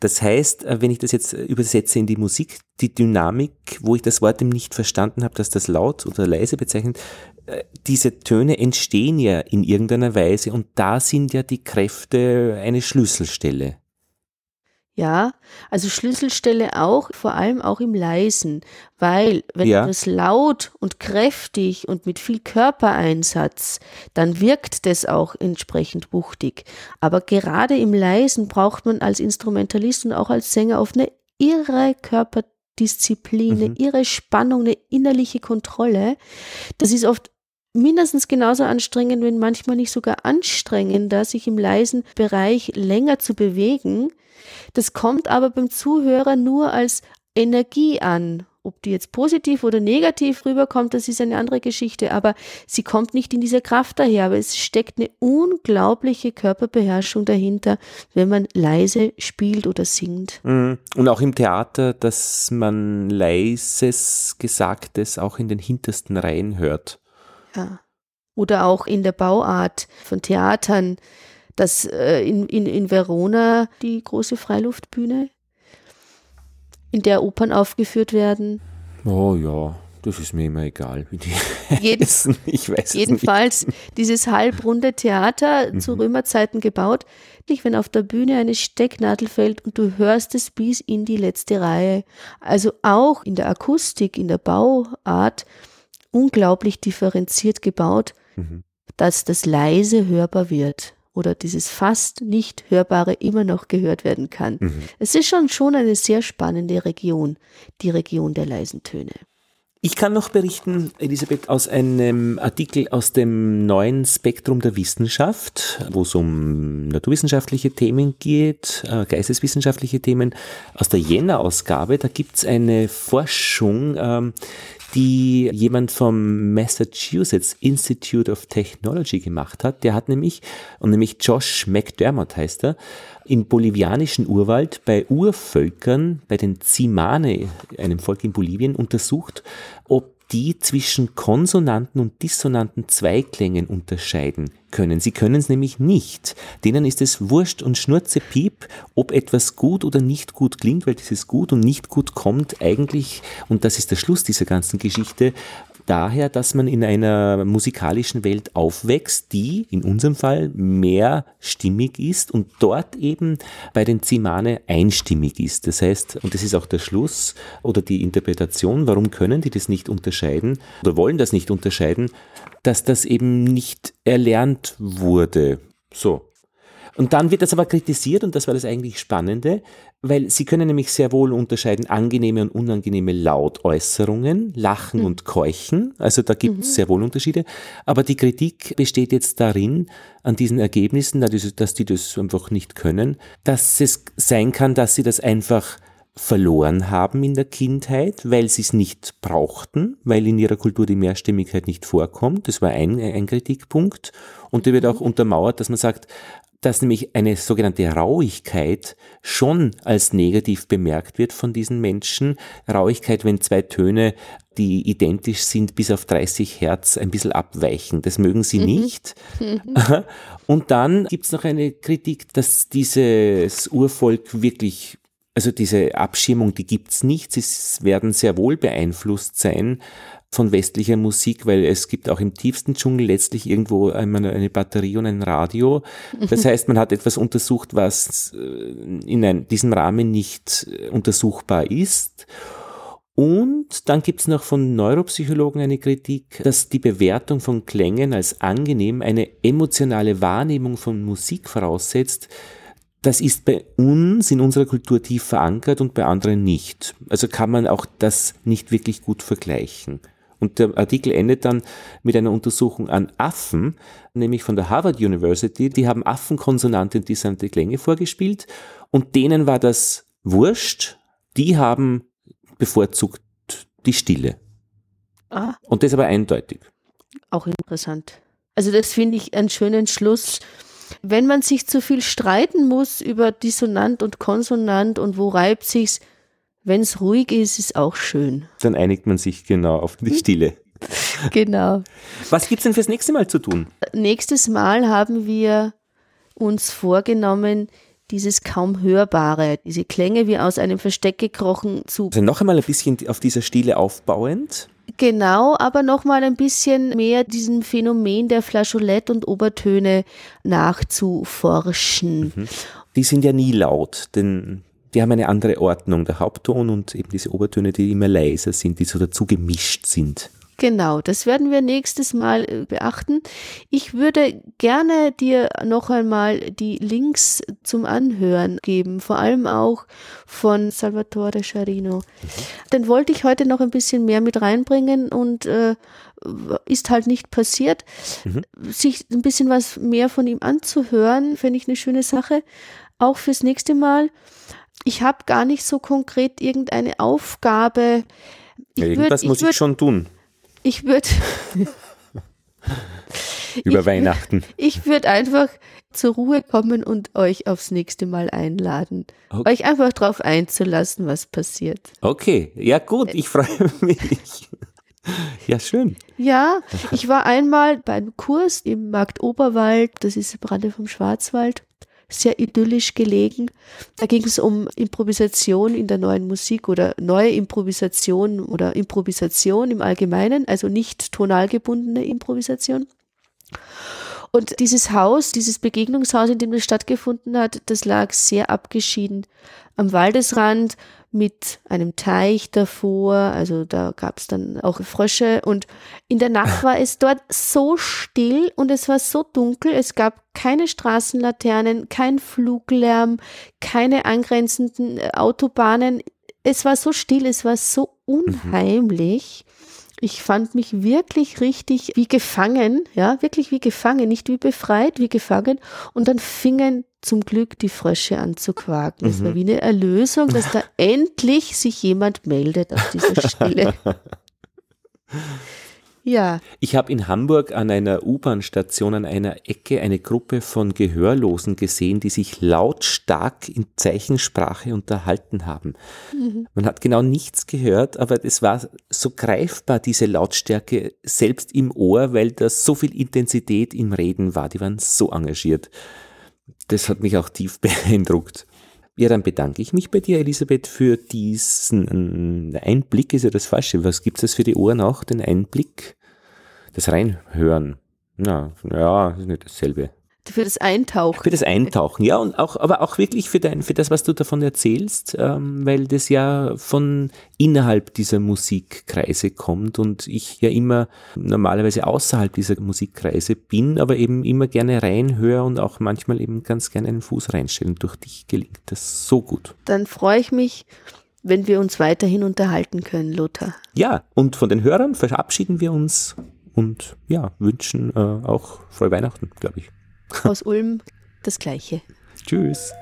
Das heißt, äh, wenn ich das jetzt übersetze in die Musik, die Dynamik, wo ich das Wort eben nicht verstanden habe, dass das laut oder leise bezeichnet, äh, diese Töne entstehen ja in irgendeiner Weise und da sind ja die Kräfte eine Schlüsselstelle. Ja, also Schlüsselstelle auch, vor allem auch im Leisen, weil wenn ja. das laut und kräftig und mit viel Körpereinsatz, dann wirkt das auch entsprechend wuchtig. Aber gerade im Leisen braucht man als Instrumentalist und auch als Sänger auf eine irre Körperdisziplin, eine mhm. irre Spannung, eine innerliche Kontrolle. Das ist oft mindestens genauso anstrengend, wenn manchmal nicht sogar anstrengender, sich im leisen Bereich länger zu bewegen das kommt aber beim Zuhörer nur als Energie an. Ob die jetzt positiv oder negativ rüberkommt, das ist eine andere Geschichte, aber sie kommt nicht in dieser Kraft daher. Aber es steckt eine unglaubliche Körperbeherrschung dahinter, wenn man leise spielt oder singt. Mhm. Und auch im Theater, dass man leises Gesagtes auch in den hintersten Reihen hört. Ja. Oder auch in der Bauart von Theatern dass äh, in, in, in Verona die große Freiluftbühne, in der Opern aufgeführt werden. Oh ja, das ist mir immer egal, wie die (laughs) Jeden, heißen. Ich weiß Jedenfalls nicht. dieses halbrunde Theater mhm. zu Römerzeiten gebaut. Wenn auf der Bühne eine Stecknadel fällt und du hörst es bis in die letzte Reihe. Also auch in der Akustik, in der Bauart unglaublich differenziert gebaut, mhm. dass das leise hörbar wird oder dieses fast nicht hörbare immer noch gehört werden kann. Mhm. Es ist schon schon eine sehr spannende Region, die Region der leisen Töne. Ich kann noch berichten, Elisabeth, aus einem Artikel aus dem neuen Spektrum der Wissenschaft, wo es um naturwissenschaftliche Themen geht, äh, geisteswissenschaftliche Themen. Aus der Jänner-Ausgabe, da gibt es eine Forschung, ähm, die jemand vom Massachusetts Institute of Technology gemacht hat. Der hat nämlich, und nämlich Josh McDermott heißt er, im bolivianischen Urwald bei Urvölkern, bei den Zimane, einem Volk in Bolivien, untersucht, ob die zwischen konsonanten und dissonanten Zweiklängen unterscheiden können. Sie können es nämlich nicht. Denen ist es wurscht und schnurzepiep, ob etwas gut oder nicht gut klingt, weil dieses gut und nicht gut kommt eigentlich, und das ist der Schluss dieser ganzen Geschichte, daher, dass man in einer musikalischen Welt aufwächst, die in unserem Fall mehr stimmig ist und dort eben bei den Zimane einstimmig ist. Das heißt, und das ist auch der Schluss oder die Interpretation, warum können die das nicht unterscheiden oder wollen das nicht unterscheiden, dass das eben nicht erlernt wurde. So. Und dann wird das aber kritisiert, und das war das eigentlich Spannende, weil sie können nämlich sehr wohl unterscheiden angenehme und unangenehme Lautäußerungen, Lachen mhm. und Keuchen. Also da gibt es mhm. sehr wohl Unterschiede. Aber die Kritik besteht jetzt darin, an diesen Ergebnissen, dass die das einfach nicht können, dass es sein kann, dass sie das einfach verloren haben in der Kindheit, weil sie es nicht brauchten, weil in ihrer Kultur die Mehrstimmigkeit nicht vorkommt. Das war ein, ein Kritikpunkt. Und der wird auch mhm. untermauert, dass man sagt, dass nämlich eine sogenannte Rauigkeit schon als negativ bemerkt wird von diesen Menschen. Rauigkeit, wenn zwei Töne, die identisch sind, bis auf 30 Hertz ein bisschen abweichen. Das mögen sie mhm. nicht. Mhm. (laughs) Und dann gibt es noch eine Kritik, dass dieses Urvolk wirklich also diese Abschirmung, die gibt's nicht. Sie werden sehr wohl beeinflusst sein von westlicher Musik, weil es gibt auch im tiefsten Dschungel letztlich irgendwo eine, eine Batterie und ein Radio. Das (laughs) heißt, man hat etwas untersucht, was äh, in ein, diesem Rahmen nicht äh, untersuchbar ist. Und dann gibt's noch von Neuropsychologen eine Kritik, dass die Bewertung von Klängen als angenehm eine emotionale Wahrnehmung von Musik voraussetzt. Das ist bei uns in unserer Kultur tief verankert und bei anderen nicht. Also kann man auch das nicht wirklich gut vergleichen. Und der Artikel endet dann mit einer Untersuchung an Affen, nämlich von der Harvard University. Die haben Affenkonsonante und dissonante Klänge vorgespielt und denen war das wurscht. Die haben bevorzugt die Stille. Ah. Und das aber eindeutig. Auch interessant. Also das finde ich einen schönen Schluss. Wenn man sich zu viel streiten muss über Dissonant und Konsonant und wo reibt sich's, wenn es ruhig ist, ist auch schön. Dann einigt man sich genau auf die Stille. (laughs) genau. Was gibt es denn fürs nächste Mal zu tun? Nächstes Mal haben wir uns vorgenommen, dieses kaum hörbare, diese Klänge wie aus einem Versteck gekrochen zu. Also noch einmal ein bisschen auf dieser Stille aufbauend. Genau, aber noch mal ein bisschen mehr diesem Phänomen der Flageolett und Obertöne nachzuforschen. Mhm. Die sind ja nie laut, denn die haben eine andere Ordnung, der Hauptton und eben diese Obertöne, die immer leiser sind, die so dazu gemischt sind. Genau, das werden wir nächstes Mal äh, beachten. Ich würde gerne dir noch einmal die Links zum Anhören geben, vor allem auch von Salvatore Scharino. Mhm. Den wollte ich heute noch ein bisschen mehr mit reinbringen und äh, ist halt nicht passiert. Mhm. Sich ein bisschen was mehr von ihm anzuhören, finde ich eine schöne Sache. Auch fürs nächste Mal. Ich habe gar nicht so konkret irgendeine Aufgabe. Ich ja, irgendwas würd, muss ich, würd, ich schon tun. Ich würde. (laughs) Über ich Weihnachten. Würd, ich würde einfach zur Ruhe kommen und euch aufs nächste Mal einladen. Okay. Euch einfach darauf einzulassen, was passiert. Okay, ja gut, ich freue (laughs) mich. Ja, schön. Ja, ich war einmal beim Kurs im Markt Oberwald, das ist im Rande vom Schwarzwald sehr idyllisch gelegen. Da ging es um Improvisation in der neuen Musik oder neue Improvisation oder Improvisation im Allgemeinen, also nicht tonal gebundene Improvisation. Und dieses Haus, dieses Begegnungshaus, in dem das stattgefunden hat, das lag sehr abgeschieden am Waldesrand mit einem Teich davor, also da gab es dann auch Frösche und in der Nacht war es dort so still und es war so dunkel, es gab keine Straßenlaternen, kein Fluglärm, keine angrenzenden äh, Autobahnen. Es war so still, es war so mhm. unheimlich. Ich fand mich wirklich richtig wie gefangen, ja, wirklich wie gefangen, nicht wie befreit, wie gefangen. Und dann fingen zum Glück die Frösche an zu quaken. Es mhm. war wie eine Erlösung, dass da (laughs) endlich sich jemand meldet auf dieser Stelle. (laughs) Ja. Ich habe in Hamburg an einer U-Bahn-Station an einer Ecke eine Gruppe von Gehörlosen gesehen, die sich lautstark in Zeichensprache unterhalten haben. Mhm. Man hat genau nichts gehört, aber es war so greifbar, diese Lautstärke selbst im Ohr, weil da so viel Intensität im Reden war. Die waren so engagiert. Das hat mich auch tief (laughs) beeindruckt. Ja, dann bedanke ich mich bei dir, Elisabeth, für diesen Einblick, ist ja das Falsche. Was gibt es für die Ohren auch? Den Einblick? Das Reinhören. Na, ja, ist nicht dasselbe. Für das Eintauchen. Für das Eintauchen, ja, und auch, aber auch wirklich für dein, für das, was du davon erzählst, ähm, weil das ja von innerhalb dieser Musikkreise kommt und ich ja immer normalerweise außerhalb dieser Musikkreise bin, aber eben immer gerne reinhöre und auch manchmal eben ganz gerne einen Fuß reinstelle. Und durch dich gelingt das so gut. Dann freue ich mich, wenn wir uns weiterhin unterhalten können, Lothar. Ja, und von den Hörern verabschieden wir uns und ja, wünschen äh, auch frohe Weihnachten, glaube ich. Aus Ulm das Gleiche. Tschüss.